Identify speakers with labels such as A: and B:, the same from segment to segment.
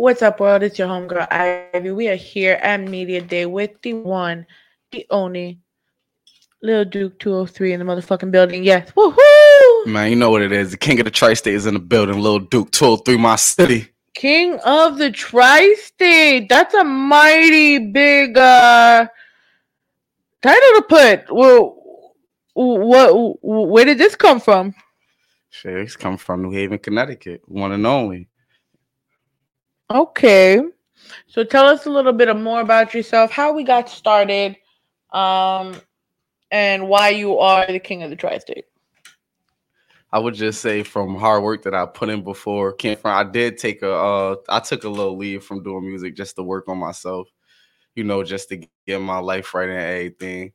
A: What's up, world? It's your homegirl Ivy. We are here at Media Day with the one, the only Lil Duke 203 in the motherfucking building. Yes. Woohoo!
B: Man, you know what it is. The king of the tri-state is in the building. Lil Duke 203, my city.
A: King of the Tri-State. That's a mighty big uh title to put. Well, what? Where did this come from?
B: Shit, it's come from New Haven, Connecticut. One and only.
A: Okay. So tell us a little bit more about yourself, how we got started, um, and why you are the king of the tri-state.
B: I would just say from hard work that I put in before came from I did take a uh I took a little leave from doing music just to work on myself, you know, just to get my life right and everything.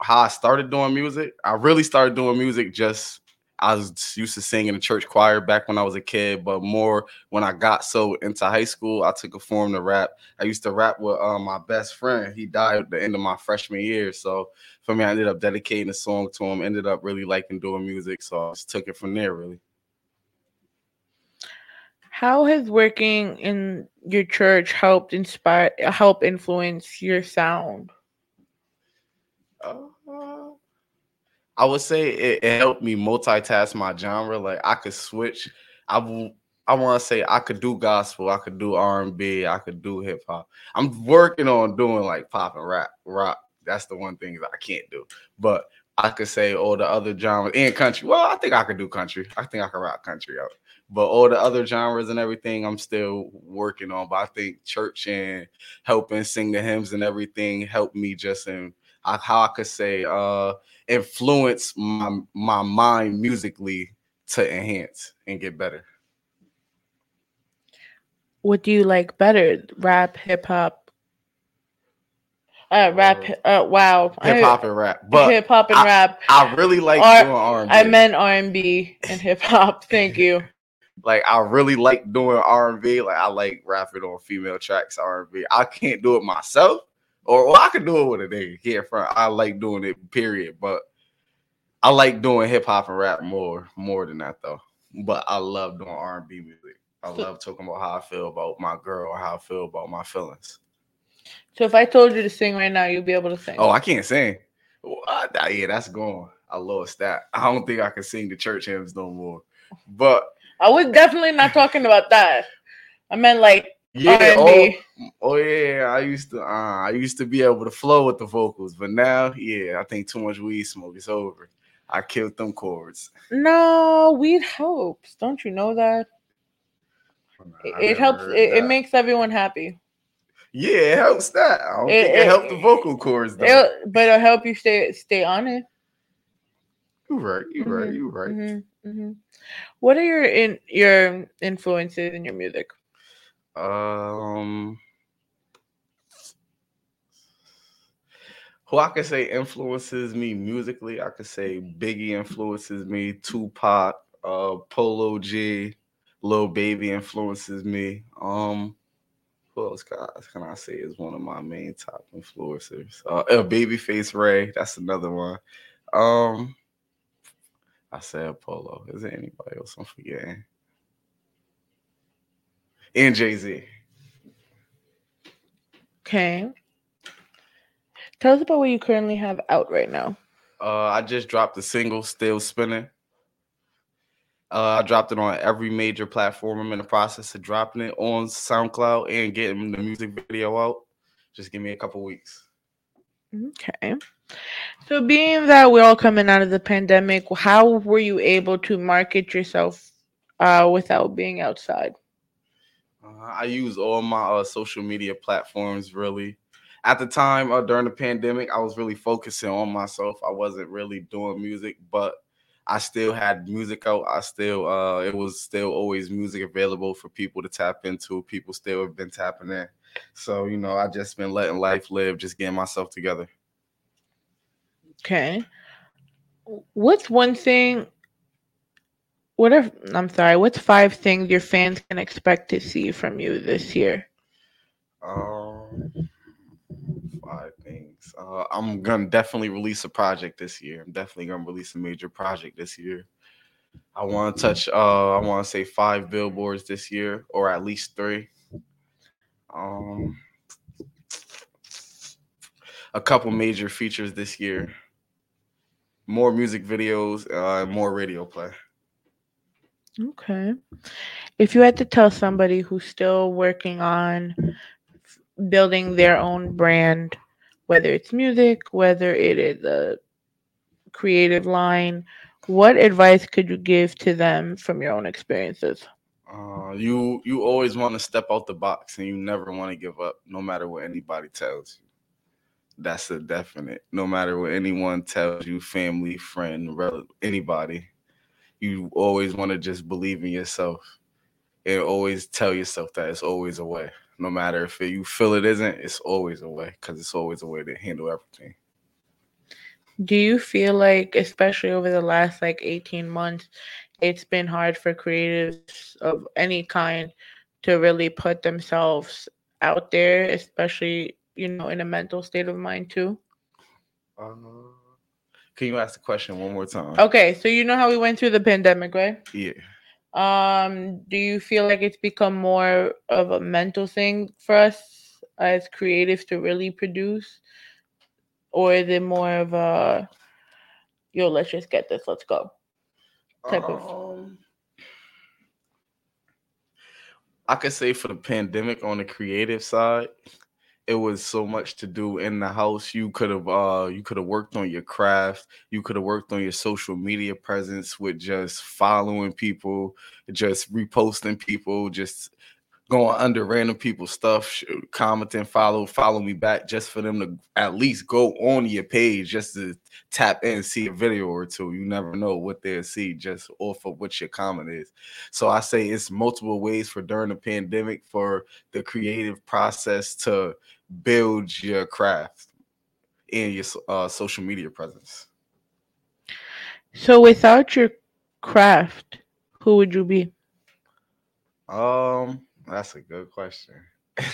B: How I started doing music, I really started doing music just I was used to sing in the church choir back when I was a kid, but more when I got so into high school, I took a form to rap. I used to rap with uh, my best friend. He died at the end of my freshman year, so for me, I ended up dedicating a song to him. Ended up really liking doing music, so I just took it from there. Really.
A: How has working in your church helped inspire, help influence your sound?
B: Uh, I would say it, it, helped me multitask my genre. Like I could switch. I. I want to say I could do gospel. I could do R and B. I could do hip hop. I'm working on doing like pop and rap, rock. That's the one thing that I can't do. But I could say all the other genres and country. Well, I think I could do country. I think I could rock country out. But all the other genres and everything, I'm still working on. But I think church and helping sing the hymns and everything helped me just in how I could say uh influence my my mind musically to enhance and get better.
A: What do you like better, rap, hip hop? Uh, rap. Uh, wow.
B: Hip hop and rap, but
A: hip hop and
B: I,
A: rap.
B: I really like R- doing R and
A: I meant R and B and hip hop. Thank you.
B: Like I really like doing R and B. Like I like rapping on female tracks R and B. I can't do it myself, or well, I can do it with a nigga here front. I like doing it, period. But I like doing hip hop and rap more, more than that though. But I love doing R and B music. I love talking about how I feel about my girl or how I feel about my feelings.
A: So if I told you to sing right now, you'll be able to sing.
B: Oh, I can't sing. What? Yeah, that's gone. I lost that. I don't think I can sing the church hymns no more. But
A: I was definitely not talking about that. I meant like
B: yeah, oh, oh, yeah. I used to uh, I used to be able to flow with the vocals, but now, yeah, I think too much weed smoke is over. I killed them chords.
A: No, weed helps. Don't you know that? It, it helps. It, it, makes everyone happy.
B: Yeah, it helps that. I don't it, think it, helped the vocal cords though.
A: but it'll help you stay stay on it.
B: You're right. You're mm-hmm, right. You're right.
A: Mm-hmm, mm-hmm. What are your in your influences in your music?
B: Um, who I could say influences me musically, I could say Biggie influences me, Tupac, uh, Polo G, Lil Baby influences me. Um, who else can I, can I say is one of my main top influencers? Uh, Babyface Ray, that's another one. Um, I said Polo. Is there anybody else I'm forgetting? And Jay Z.
A: Okay. Tell us about what you currently have out right now.
B: Uh, I just dropped the single, Still Spinning. Uh, I dropped it on every major platform. I'm in the process of dropping it on SoundCloud and getting the music video out. Just give me a couple weeks.
A: Okay. So, being that we're all coming out of the pandemic, how were you able to market yourself uh, without being outside?
B: Uh, I use all my uh, social media platforms really. At the time uh, during the pandemic, I was really focusing on myself. I wasn't really doing music, but I still had music out. I still, uh, it was still always music available for people to tap into. People still have been tapping in. So, you know, I just been letting life live, just getting myself together.
A: Okay. What's one thing what if I'm sorry, what's five things your fans can expect to see from you this year?
B: Um five things. Uh, I'm gonna definitely release a project this year. I'm definitely gonna release a major project this year. I want to touch. Uh, I want to say five billboards this year, or at least three. Um, a couple major features this year. More music videos, uh, more radio play.
A: Okay. If you had to tell somebody who's still working on building their own brand, whether it's music, whether it is a creative line, what advice could you give to them from your own experiences?
B: Uh, you you always want to step out the box and you never want to give up, no matter what anybody tells you. That's a definite. No matter what anyone tells you, family, friend, anybody, you always want to just believe in yourself and always tell yourself that it's always a way. No matter if you feel it isn't, it's always a way because it's always a way to handle everything.
A: Do you feel like, especially over the last like 18 months, it's been hard for creatives of any kind to really put themselves out there, especially, you know, in a mental state of mind too?
B: Uh, can you ask the question one more time?
A: Okay, so you know how we went through the pandemic, right?
B: Yeah.
A: Um, do you feel like it's become more of a mental thing for us as creatives to really produce? Or is it more of a yo, let's just get this, let's go type
B: um,
A: of
B: I could say for the pandemic on the creative side, it was so much to do in the house. You could have uh you could have worked on your craft, you could have worked on your social media presence with just following people, just reposting people, just going under random people's stuff, commenting, follow, follow me back, just for them to at least go on your page, just to tap in, see a video or two. You never know what they'll see just off of what your comment is. So I say it's multiple ways for during the pandemic for the creative process to build your craft and your uh, social media presence.
A: So without your craft, who would you be?
B: Um, that's a good question.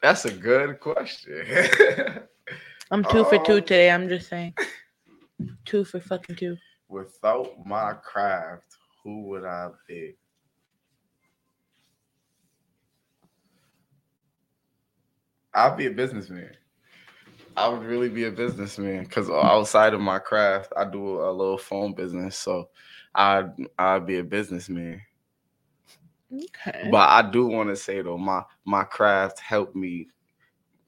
B: That's a good question.
A: I'm two um, for two um, today. I'm just saying. Two for fucking two.
B: Without my craft, who would I be? I'd be a businessman. I would really be a businessman because outside of my craft, I do a little phone business. So I'd I'd be a businessman.
A: Okay.
B: But I do want to say though, my my craft helped me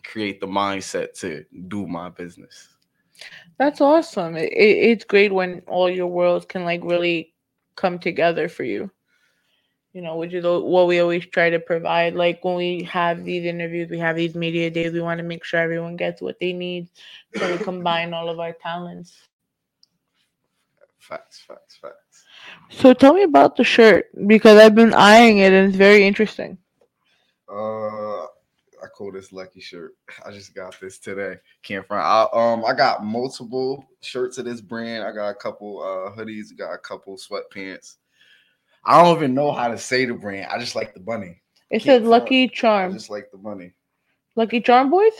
B: create the mindset to do my business.
A: That's awesome. It, it's great when all your worlds can like really come together for you. You know, which is what we always try to provide. Like when we have these interviews, we have these media days, we want to make sure everyone gets what they need. So we combine all of our talents.
B: Facts, facts, facts.
A: So tell me about the shirt because I've been eyeing it and it's very interesting.
B: Uh, I call this lucky shirt. I just got this today. Can't find. I, um, I got multiple shirts of this brand. I got a couple uh hoodies. Got a couple sweatpants. I don't even know how to say the brand. I just like the bunny.
A: It says Lucky Charm.
B: I just like the bunny.
A: Lucky Charm Boys.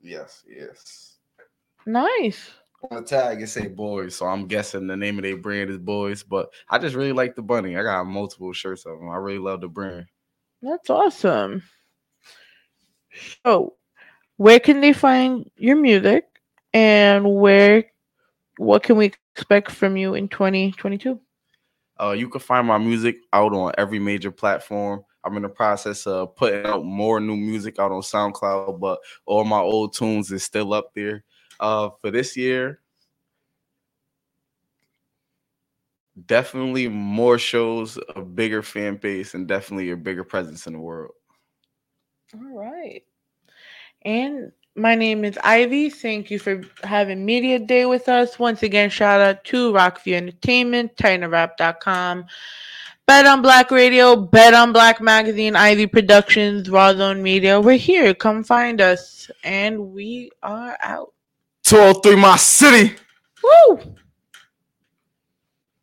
B: Yes. Yes.
A: Nice
B: on the tag it say boys, so I'm guessing the name of their brand is boys. But I just really like the bunny. I got multiple shirts of them. I really love the brand.
A: That's awesome. So, where can they find your music, and where, what can we expect from you in 2022?
B: Uh, you can find my music out on every major platform. I'm in the process of putting out more new music out on SoundCloud, but all my old tunes is still up there. Uh, for this year, definitely more shows, a bigger fan base, and definitely a bigger presence in the world.
A: All right. And my name is Ivy. Thank you for having Media Day with us. Once again, shout out to Rockview Entertainment, TitanRap.com, Bet on Black Radio, Bet on Black Magazine, Ivy Productions, Rawrrzone Media. We're here. Come find us. And we are out.
B: 203 my city.
A: Woo!